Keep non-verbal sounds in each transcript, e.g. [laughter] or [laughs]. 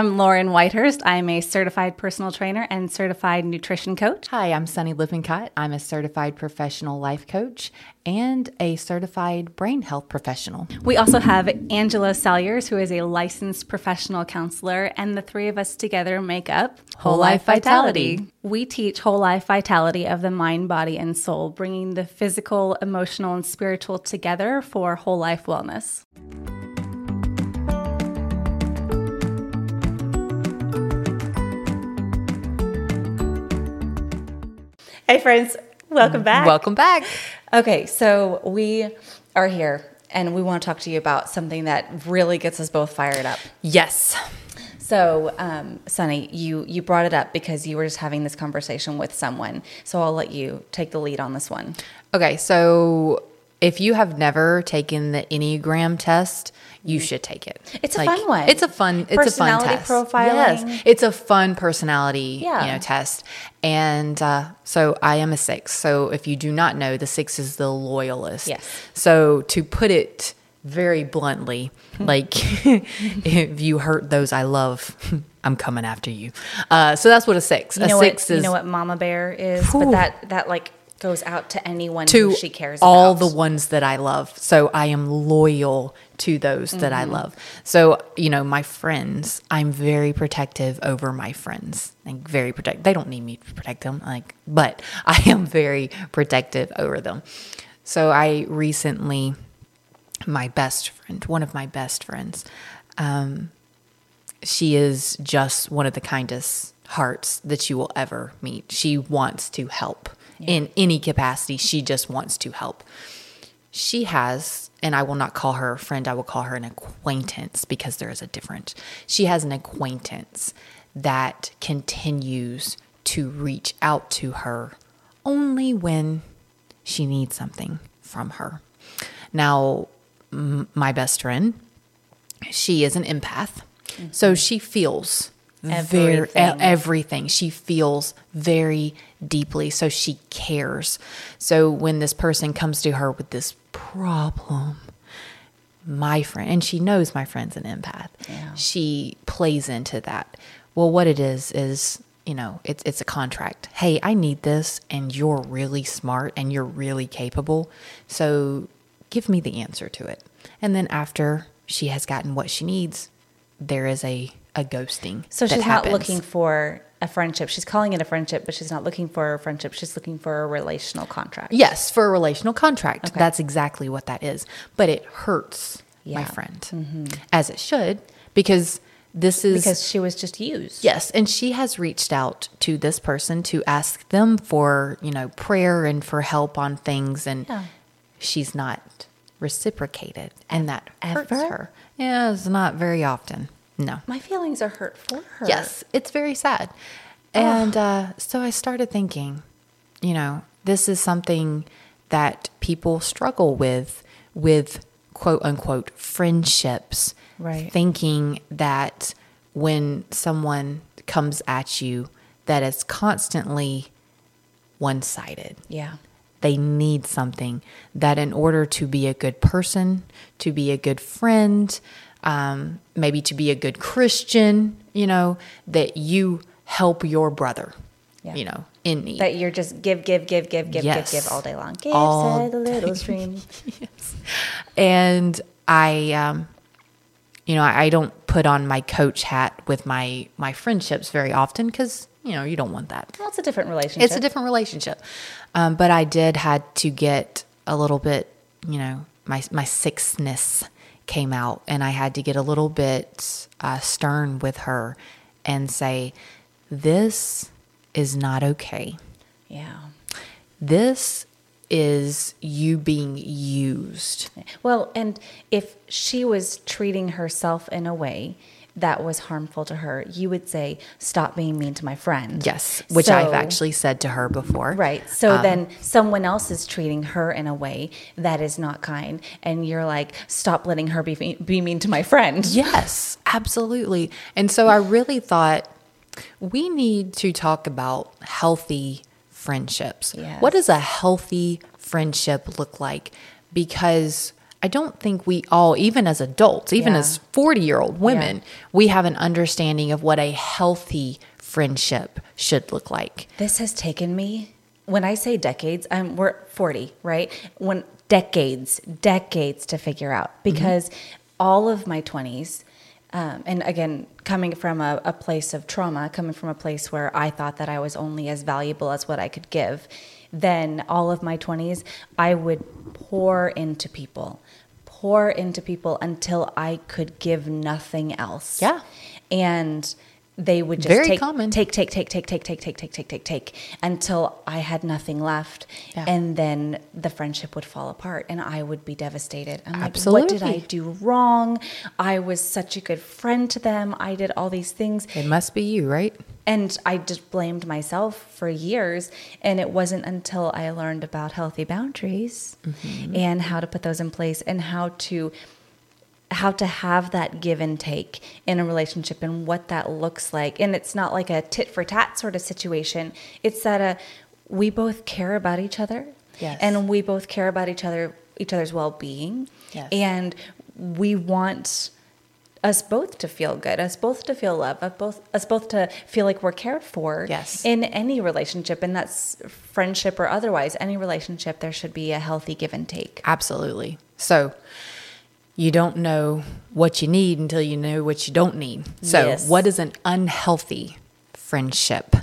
I'm Lauren Whitehurst. I'm a certified personal trainer and certified nutrition coach. Hi, I'm Sunny Lippincott. I'm a certified professional life coach and a certified brain health professional. We also have Angela Salyers, who is a licensed professional counselor, and the three of us together make up Whole Life Vitality. We teach whole life vitality of the mind, body, and soul, bringing the physical, emotional, and spiritual together for whole life wellness. Hey, friends, welcome back. Welcome back. Okay, so we are here and we want to talk to you about something that really gets us both fired up. Yes. So, um, Sunny, you you brought it up because you were just having this conversation with someone. So I'll let you take the lead on this one. Okay, so if you have never taken the Enneagram test, you should take it. It's a fun one. It's a fun. It's a fun Personality test. profiling. Yes, it's a fun personality, Yeah. you know, test. And uh, so I am a six. So if you do not know, the six is the loyalist. Yes. So to put it very bluntly, [laughs] like [laughs] if you hurt those I love, [laughs] I'm coming after you. Uh, so that's what a six. You a six what? is You know what Mama Bear is, Whew. but that that like goes out to anyone to who she cares about. all about. the ones that I love. So I am loyal to those that Mm-hmm. I love. So, you know, my friends, I'm very protective over my friends. Like very protect. They don't need me to protect them, like, but [laughs] I am very protective over them. So I recently my best friend, one of my best friends, um, she is just one of the kindest hearts that you will ever meet. She wants to help in any capacity. She just wants to help. She has, and I will not call her a friend, I will call her an acquaintance because there is a difference. She has an acquaintance that continues to reach out to her only when she needs something from her. Now, m- my best friend, she is an empath. Mm-hmm. So she feels Everything. e- everything. She feels very deeply. So she cares. So when this person comes to her with this problem, my friend, and she knows my friend's an empath, Yeah. she plays into that. Well, what it is is, you know, it's it's a contract. Hey, I need this, and you're really smart and you're really capable. So give me the answer to it. And then after she has gotten what she needs, there is a a ghosting. So she's happens. not looking for a friendship. She's calling it a friendship, but she's not looking for a friendship. She's looking for a relational contract. Yes, for a relational contract. Okay. That's exactly what that is. But it hurts my Yeah. Mm-hmm. friend, as it should, because this is Because she was just used. Yes, and she has reached out to this person to ask them for, you know, prayer and for help on things and Yeah. she's not reciprocated and that hurts her. Yeah, it's not very often. No. My feelings are hurt for her. Yes, it's very sad. And uh, so I started thinking, you know, this is something that people struggle with, with quote unquote friendships. Right. Thinking that when someone comes at you, that it's constantly one sided Yeah. they need something that in order to be a good person to be a good friend um, maybe to be a good christian you know that you help your brother Yeah. you know in need That you're just give, give, give, give, give, Yes. give, give all day long. Give, All the little [laughs] stream. yes. and i um, you know I, I don't put on my coach hat with my my friendships very often because you know you don't want that Well, it's a different relationship. It's a different relationship. Um, but I did had to get a little bit, you know, my my sixness came out, and I had to get a little bit uh, stern with her and say, "This is not okay. Yeah. This is you being used." Well, and if she was treating herself in a way that was harmful to her, you would say, "Stop being mean to my friend." Yes, which I've actually said to her before. Right. So Um, then someone else is treating her in a way that is not kind, and you're like, "Stop letting her be be mean to my friend." Yes, absolutely. And so I really thought we need to talk about healthy friendships. Yes. What does a healthy friendship look like? Because I don't think we all, even as adults, even Yeah. as 40 year old women, we have an understanding of what a healthy friendship should look like. This has taken me, when I say decades, I'm we're 40, right? When decades, decades to figure out because all of my 20s, um, and again, coming from a, a place of trauma, coming from a place where I thought that I was only as valuable as what I could give, then all of my 20s, I would pour into people, pour into people until I could give nothing else. Yeah. And they would just Very take, common. take, take, take, take, take, take, take, take, take, take, take, until I had nothing left. Yeah. And then the friendship would fall apart and I would be devastated. I'm like, what did I do wrong? I was such a good friend to them. I did all these things. It must be you, right? And I just blamed myself for years. And it wasn't until I learned about healthy boundaries Mm-hmm. and how to put those in place and how to how to have that give and take in a relationship and what that looks like. And it's not like a tit for tat sort of situation. It's that uh, we both care about each other. Yes. And we both care about each other each other's well-being. Yes. And we want us both to feel good, us both to feel love, us both us both to feel like we're cared for. Yes. In any relationship, and that's friendship or otherwise, any relationship, there should be a healthy give and take. Absolutely. So you don't know what you need until you know what you don't need. So, Yes. what is an unhealthy friendship?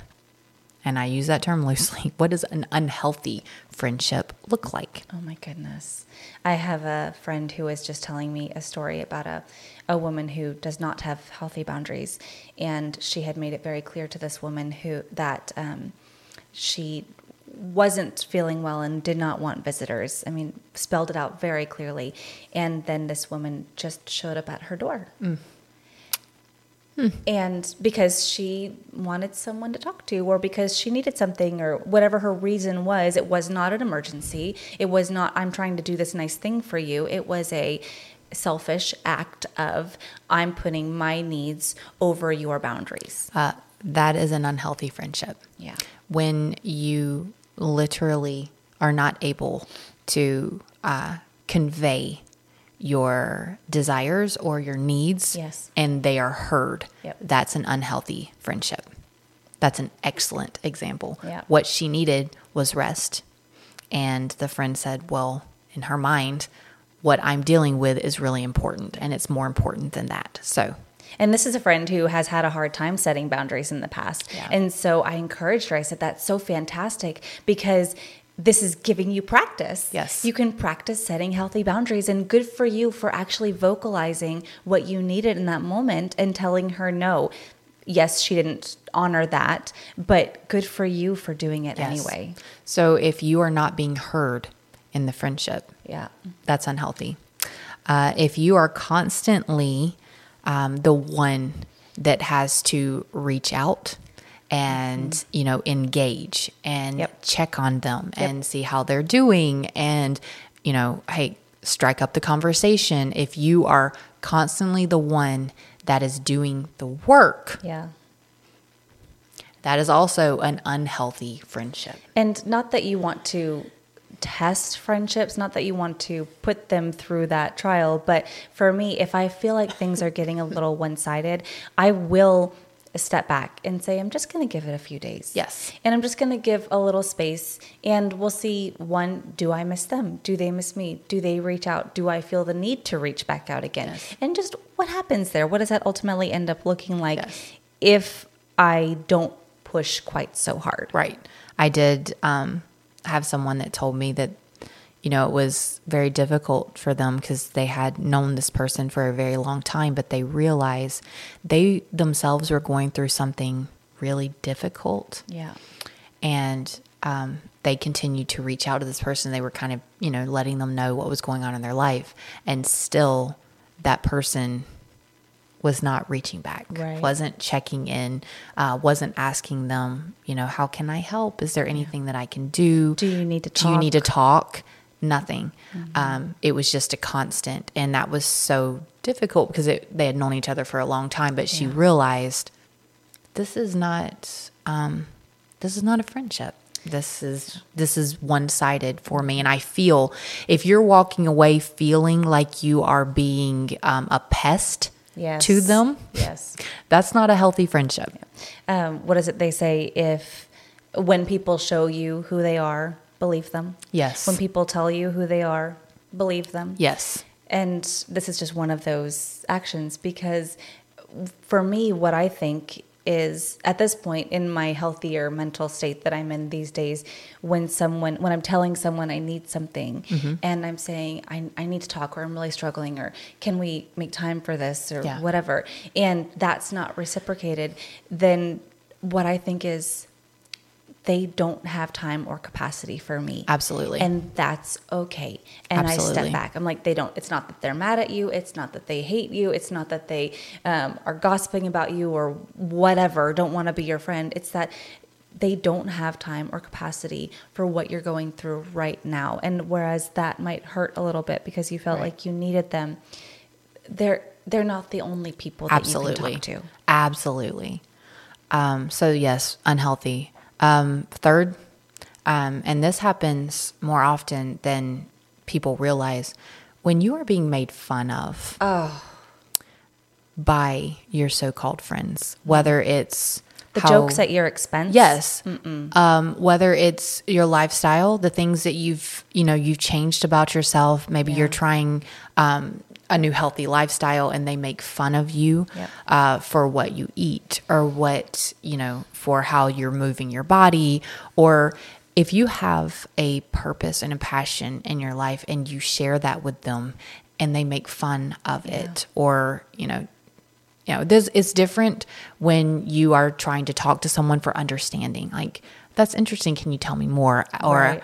And I use that term loosely. [laughs] What does an unhealthy friendship look like? Oh my goodness. I have a friend who was just telling me a story about a, a woman who does not have healthy boundaries. And she had made it very clear to this woman who that um, she wasn't feeling well and did not want visitors. I mean, spelled it out very clearly. And then this woman just showed up at her door. And because she wanted someone to talk to, or because she needed something, or whatever her reason was, it was not an emergency. It was not, I'm trying to do this nice thing for you. It was a selfish act of, I'm putting my needs over your boundaries. Uh, that is an unhealthy friendship. Yeah. When you literally are not able to uh, convey your desires or your needs Yes. and they are heard, Yep. that's an unhealthy friendship. That's an excellent example. Yeah. What she needed was rest. And the friend said, Well, in her mind, what I'm dealing with is really important and it's more important than that. So, And this is a friend who has had a hard time setting boundaries in the past. Yeah. And so I encouraged her. I said, That's so fantastic because this is giving you practice. Yes. You can practice setting healthy boundaries. And good for you for actually vocalizing what you needed in that moment and telling her no. Yes, she didn't honor that, but good for you for doing it yes. anyway. So, if you are not being heard in the friendship, Yeah. that's unhealthy. Uh, if you are constantly um, the one that has to reach out and mm-hmm. you know engage and Yep. check on them and see how they're doing and you know hey strike up the conversation if you are constantly the one that is doing the work Yeah. that is also an unhealthy friendship And not that you want to test friendships, not that you want to put them through that trial, but for me, if I feel like things are getting a little one sided, I will step back and say, I'm just going to give it a few days. Yes. And I'm just going to give a little space and we'll see one, do I miss them? Do they miss me? Do they reach out? Do I feel the need to reach back out again? Yes. And just what happens there? What does that ultimately end up looking like Yes. if I don't push quite so hard? Right. I did um, have someone that told me that, you know, it was very difficult for them because they had known this person for a very long time, but they realized they themselves were going through something really difficult. Yeah. And um, they continued to reach out to this person. They were kind of, you know, letting them know what was going on in their life. And still, that person was not reaching back, Right. wasn't checking in, uh, wasn't asking them, you know, how can I help? Is there anything that I can do? Do you need to Do you need to talk? Nothing. Um, it was just a constant, and that was so difficult because it, they had known each other for a long time. But she Yeah. realized this is not um, this is not a friendship. this is this is one-sided for me and i feel if you're walking away feeling like you are being um, a pest Yes. to them Yes. that's not a healthy friendship Um, what is it they say? If when people show you who they are, believe them. Yes. When people tell you who they are, believe them. yes And this is just one of those actions because for me, what I think is at this point in my healthier mental state that I'm in these days, when someone, when I'm telling someone I need something Mm-hmm. and I'm saying, I, I need to talk or I'm really struggling or can we make time for this or Yeah. whatever, and that's not reciprocated, then what I think is they don't have time or capacity for me. Absolutely. And that's okay. And I step back. I'm like, they don't, it's not that they're mad at you. It's not that they hate you. It's not that they um, are gossiping about you or whatever, don't want to be your friend. It's that they don't have time or capacity for what you're going through right now. And whereas that might hurt a little bit because you felt Right. like you needed them, they're, they're not the only people that absolutely you can talk to. absolutely um, so yes unhealthy um, third um, and this happens more often than people realize when you are being made fun of by your so-called friends whether it's The how- jokes at your expense. Yes. Um, whether it's your lifestyle, the things that you've, you know, you've changed about yourself. Maybe you're trying um, a new healthy lifestyle and they make fun of you Yep. uh, for what you eat or what, you know, for how you're moving your body. Or if you have a purpose and a passion in your life and you share that with them and they make fun of it or, you know, you know this it's different when you are trying to talk to someone for understanding like that's interesting can you tell me more or Right.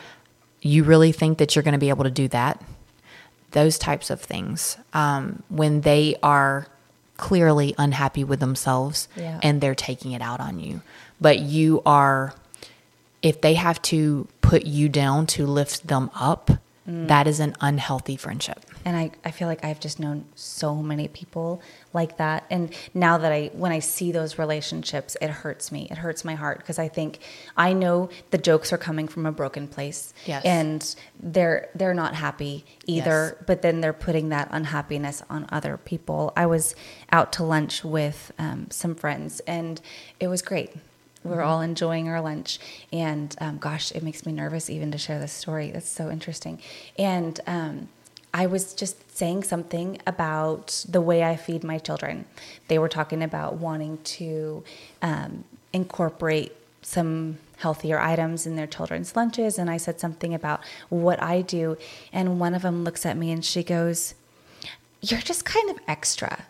you really think that you're going to be able to do that those types of things um, when they are clearly unhappy with themselves Yeah. and they're taking it out on you but you are if they have to put you down to lift them up that is an unhealthy friendship and I, I feel like I've just known so many people like that. And now that I, when I see those relationships, it hurts me. It hurts my heart because I think I know the jokes are coming from a broken place, Yes. and they're they're not happy either. Yes. But then they're putting that unhappiness on other people. I was out to lunch with um, some friends, and it was great. We were all enjoying our lunch, and um, gosh, it makes me nervous even to share this story. That's so interesting. And um, I was just saying something about the way I feed my children. They were talking about wanting to um, incorporate some healthier items in their children's lunches, and I said something about what I do, and one of them looks at me and she goes, "You're just kind of extra,"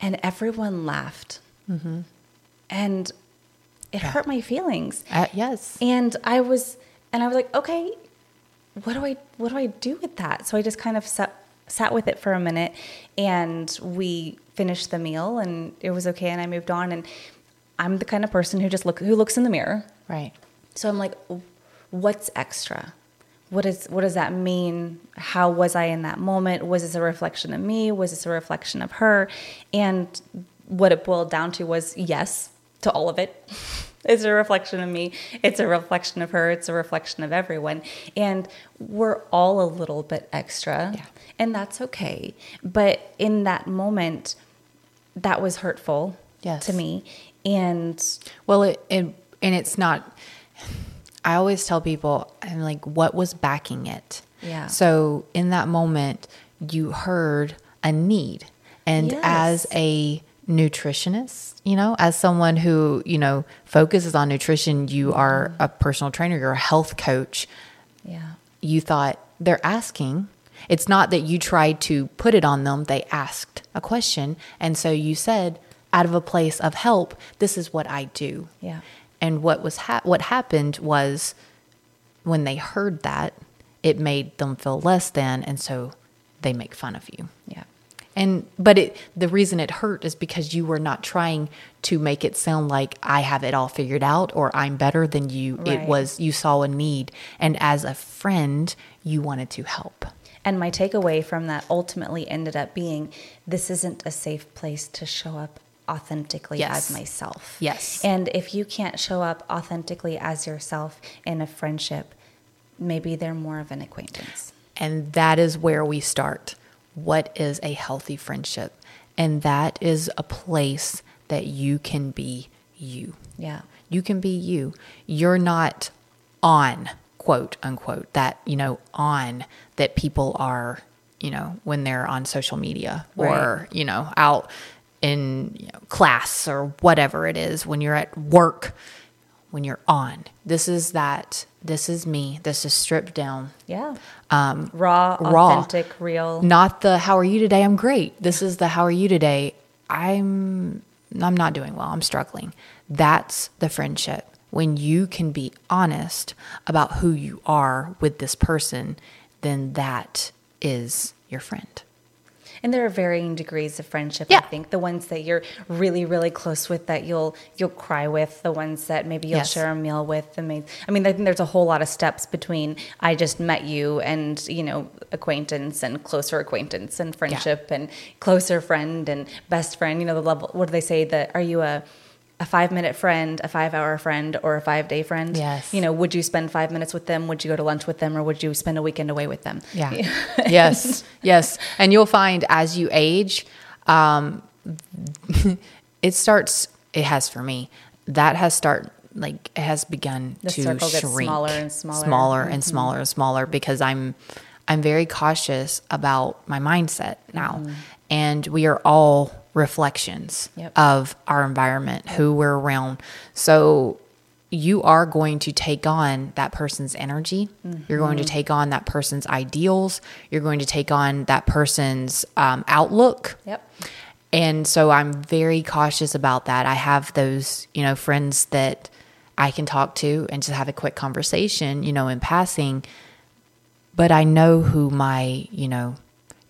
and everyone laughed, and it hurt my feelings. uh, yes And I was, and I was like, okay, what do I, what do I do with that? So I just kind of sat, sat with it for a minute, and we finished the meal, and it was okay, and I moved on. And I'm the kind of person who just look, who looks in the mirror. right So I'm like, what's extra? What is what does that mean? How was I in that moment? Was this a reflection of me? Was this a reflection of her? And what it boiled down to was yes to all of it. It's a reflection of me. It's a reflection of her. It's a reflection of everyone. And we're all a little bit extra. Yeah. And that's okay. But in that moment, that was hurtful Yes. to me. And Well, it, it and it's not. I always tell people, I'm like, what was backing it? Yeah. So in that moment, you heard a need, and as a nutritionist, you know, as someone who you know focuses on nutrition, you are a personal trainer, you're a health coach. yeah. You thought they're asking. It's not that you tried to put it on them. They asked a question, and so you said, out of a place of help, this is what I do. Yeah. And what was ha- what happened was when they heard that, it made them feel less than, and so they make fun of you. Yeah. And but it the reason it hurt is because you were not trying to make it sound like I have it all figured out or I'm better than you. It was you saw a need, and as a friend, you wanted to help. And my takeaway from that ultimately ended up being this isn't a safe place to show up authentically Yes. as myself. Yes. And if you can't show up authentically as yourself in a friendship, maybe they're more of an acquaintance. And that is where we start. What is a healthy friendship? And that is a place that you can be you. Yeah. You can be you. You're not on, quote unquote, that, you know, on that people are, you know, when they're on social media or, you know, out in you know, class or whatever it is, when you're at work, when you're on. This is that, this is me. This is stripped down. Yeah. Um, raw, raw. authentic, real. Not the how are you today? I'm great. This is the how are you today? I'm I'm not doing well. I'm struggling. That's the friendship. When you can be honest about who you are with this person, then that is your friend. And there are varying degrees of friendship. I think the ones that you're really, really close with, that you'll you'll cry with, the ones that maybe you'll Yes. share a meal with. The may, I mean, I think there's a whole lot of steps between I just met you and you know acquaintance and closer acquaintance and friendship and closer friend and best friend. You know the level. What do they say? That are you a a five minute friend, a five hour friend, or a five day friend? Yes. You know, would you spend five minutes with them? Would you go to lunch with them, or would you spend a weekend away with them? Yeah. [laughs] yes. Yes. And you'll find as you age, um, [laughs] it starts, it has for me, that has start like it has begun The to circle gets shrink smaller and smaller. Mm-hmm. smaller and smaller and smaller because I'm I'm very cautious about my mindset now. And we are all reflections Mm-hmm. Yep. of our environment, who we're around. So you are going to take on that person's energy. You're going Mm-hmm. to take on that person's ideals. You're going to take on that person's um, outlook. Yep. And so I'm very cautious about that. I have those, you know, friends that I can talk to and just have a quick conversation, you know, in passing. But I know who my, you know,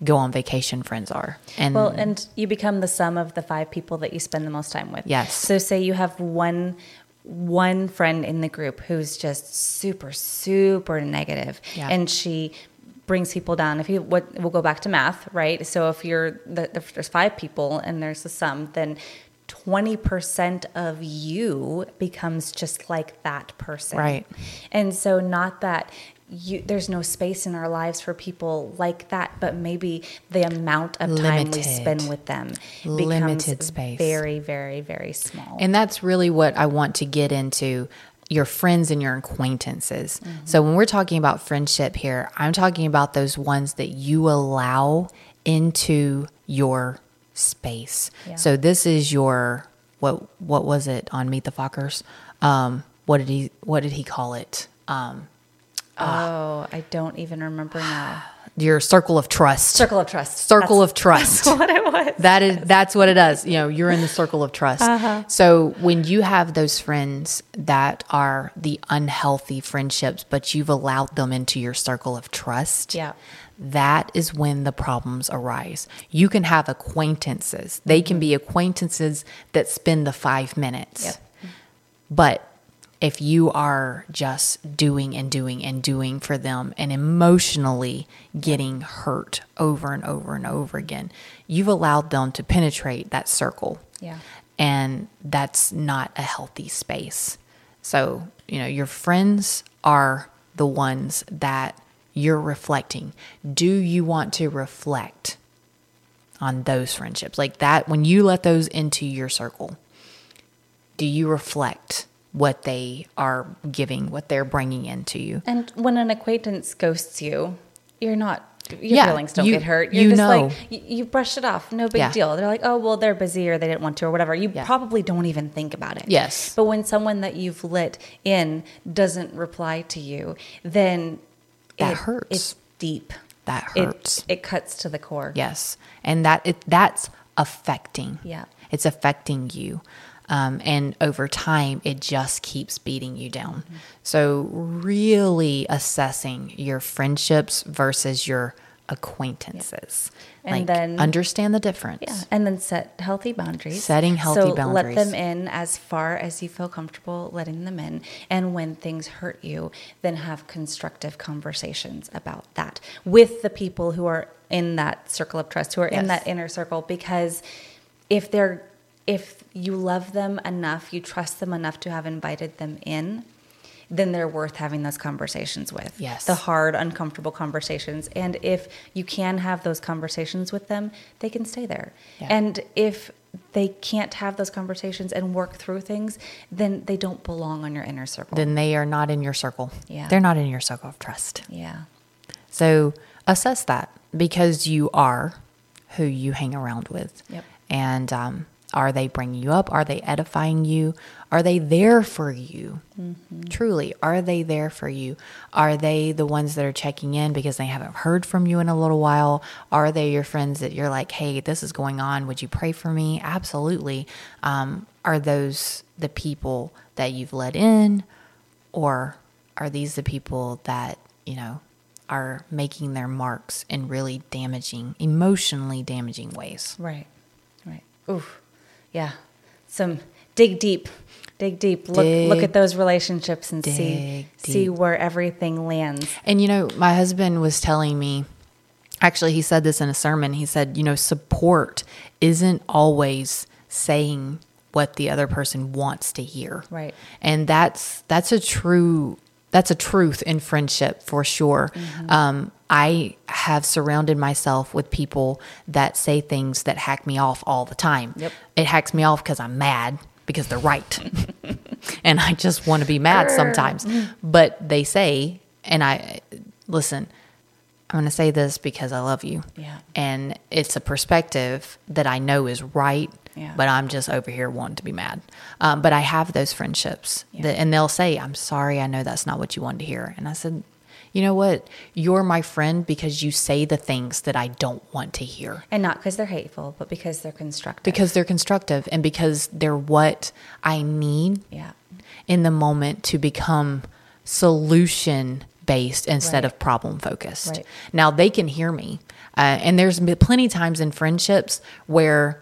go on vacation friends are. And Well, and you become the sum of the five people that you spend the most time with. Yes. So say you have one one friend in the group who's just super super negative Yeah. and she brings people down. If you what we'll go back to math, right? So if you're the, if there's five people and there's a sum, then 20% of you becomes just like that person. Right. And so not that you, there's no space in our lives for people like that, but maybe the amount of time we spend with them becomes Limited space. very, very, very small. And that's really what I want to get into your friends and your acquaintances. Mm-hmm. So when we're talking about friendship here, I'm talking about those ones that you allow into your space. Yeah. So this is your what what was it on Meet the Fockers? Um what did he what did he call it? Um oh, I don't even remember now. [sighs] your circle of trust. Circle of trust. Circle That's- of trust. That's [laughs] what it was. That is that's what it does. You know, you're in the circle of trust. Uh-huh. So when you have those friends that are the unhealthy friendships, but you've allowed them into your circle of trust, Yeah. that is when the problems arise. You can have acquaintances. They can be acquaintances that spend the five minutes. Yep. But if you are just doing and doing and doing for them and emotionally getting hurt over and over and over again, you've allowed them to penetrate that circle. Yeah. And that's not a healthy space. So, you know, your friends are the ones that you're reflecting. Do you want to reflect on those friendships? Like that, when you let those into your circle, do you reflect what they are giving, what they're bringing into you? And when an acquaintance ghosts you, you're not. Your Yeah, feelings don't you- get hurt. You're you just know. like you, you brush it off. No big Yeah. deal. They're like, oh well, they're busy or they didn't want to or whatever. You Yeah. probably don't even think about it. Yes. But when someone that you've lit in doesn't reply to you, then That it- hurts. It's deep. That It- hurts. It, cuts to the core. Yes, and that it, that's affecting. Yeah. it's affecting you, um, and over time, it just keeps beating you down. Mm-hmm. So, really assessing your friendships versus your acquaintances, And like then- understand the difference. Yeah, and then set healthy boundaries. Setting healthy so Let them in as far as you feel comfortable letting them in. And when things hurt you, then have constructive conversations about that with the people who are in that circle of trust, who are in that inner circle. Because if they're if you love them enough, you trust them enough to have invited them in, then they're worth having those conversations with. Yes. The hard, uncomfortable conversations. And if you can have those conversations with them, they can stay there. Yeah. And if they can't have those conversations and work through things, then they don't belong on your inner circle. Then they are not in your circle. Yeah. They're not in your circle of trust. yeah. So assess that because you are who you hang around with. Yep. And um, are they bringing you up? Are they edifying you? Are they there for you? Truly, are they there for you? Are they the ones that are checking in because they haven't heard from you in a little while? Are they your friends that you're like, hey, this is going on. Would you pray for me? Absolutely. Um, are those the people that you've let in? Or are these the people that, you know, are making their marks in really damaging, emotionally damaging ways? Right. Right. Oof. Yeah. Some dig deep. Dig deep. Look look at those relationships and see dig see where everything lands. And you know, my husband was telling me, actually, he said this in a sermon. He said, you know, support isn't always saying what the other person wants to hear. Right. And that's that's a true that's a truth in friendship for sure. Um, I have surrounded myself with people that say things that hack me off all the time. Yep. It hacks me off because I'm mad because they're right. [laughs] and I just want to be mad sometimes. But they say, and I listen, I'm going to say this because I love you. Yeah. And it's a perspective that I know is right, Yeah. but I'm just over here wanting to be mad. Um, but I have those friendships, that, and they'll say, I'm sorry, I know that's not what you wanted to hear. And I said, you know what? You're my friend because you say the things that I don't want to hear And not because they're hateful, but because they're constructive. because they're constructive and because they're what I need yeah. in the moment to become solution based instead Right. of problem focused. Right. Now they can hear me. Uh, and there's plenty times in friendships where,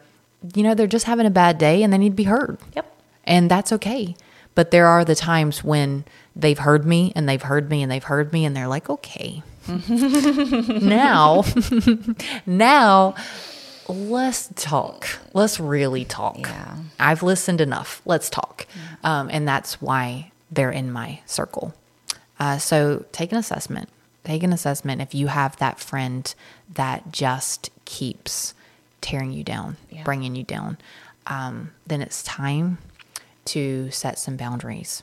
you know, they're just having a bad day and they need to be heard. Yep. And that's okay. But there are the times when they've heard me and they've heard me and they've heard me and they're like, okay. [laughs] now, [laughs] now let's talk. Let's really talk. Yeah. I've listened enough. Let's talk. Um, and that's why they're in my circle. Uh, so take an assessment. Take an assessment if you have that friend that just keeps tearing you down, Yeah. bringing you down. Um, then it's time to set some boundaries.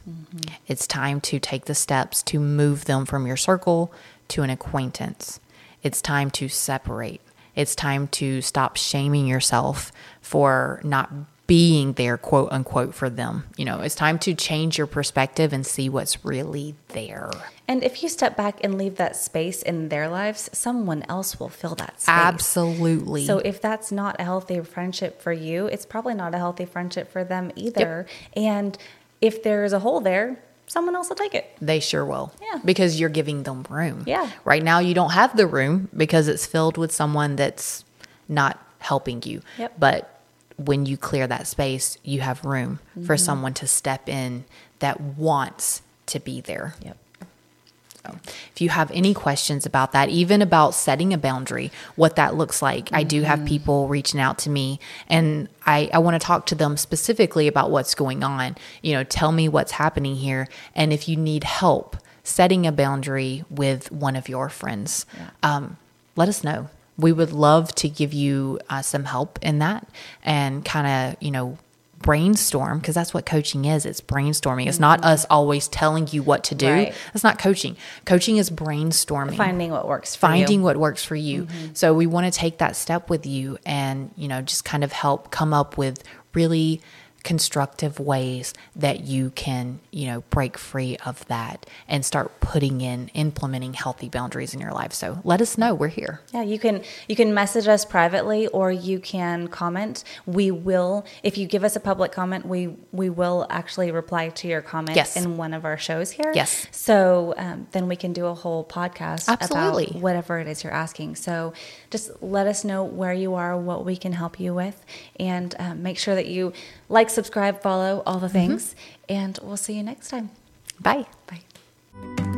It's time to take the steps to move them from your circle to an acquaintance. It's time to separate. It's time to stop shaming yourself for not being there, quote unquote, for them. You know, it's time to change your perspective and see what's really there. And if you step back and leave that space in their lives, someone else will fill that space. Absolutely. So if that's not a healthy friendship for you, it's probably not a healthy friendship for them either. And if there's a hole there, someone else will take it. They sure will. Yeah. Because you're giving them room. Yeah. Right now, you don't have the room because it's filled with someone that's not helping you. Yep. But when you clear that space, you have room Mm-hmm. for someone to step in that wants to be there. Yep. So if you have any questions about that, even about setting a boundary, what that looks like, I do have people reaching out to me and I, I want to talk to them specifically about what's going on. You know, tell me what's happening here. And if you need help setting a boundary with one of your friends, um, let us know. We would love to give you uh, some help in that and kind of, you know, brainstorm because that's what coaching is it's brainstorming. It's not us always telling you what to do. Right. that's not coaching. Coaching is brainstorming. Finding what works for finding you. what works for you. So we want to take that step with you and you know just kind of help come up with really constructive ways that you can you know break free of that and start putting in implementing healthy boundaries in your life so let us know we're here Yeah, you can you can message us privately or you can comment. We will if you give us a public comment, we we will actually reply to your comment Yes. in one of our shows here. Yes. So um, then we can do a whole podcast Absolutely. about whatever it is you're asking. So just let us know where you are, what we can help you with, and um, make sure that you like, subscribe, follow, all the mm-hmm. things. And we'll see you next time. bye Bye.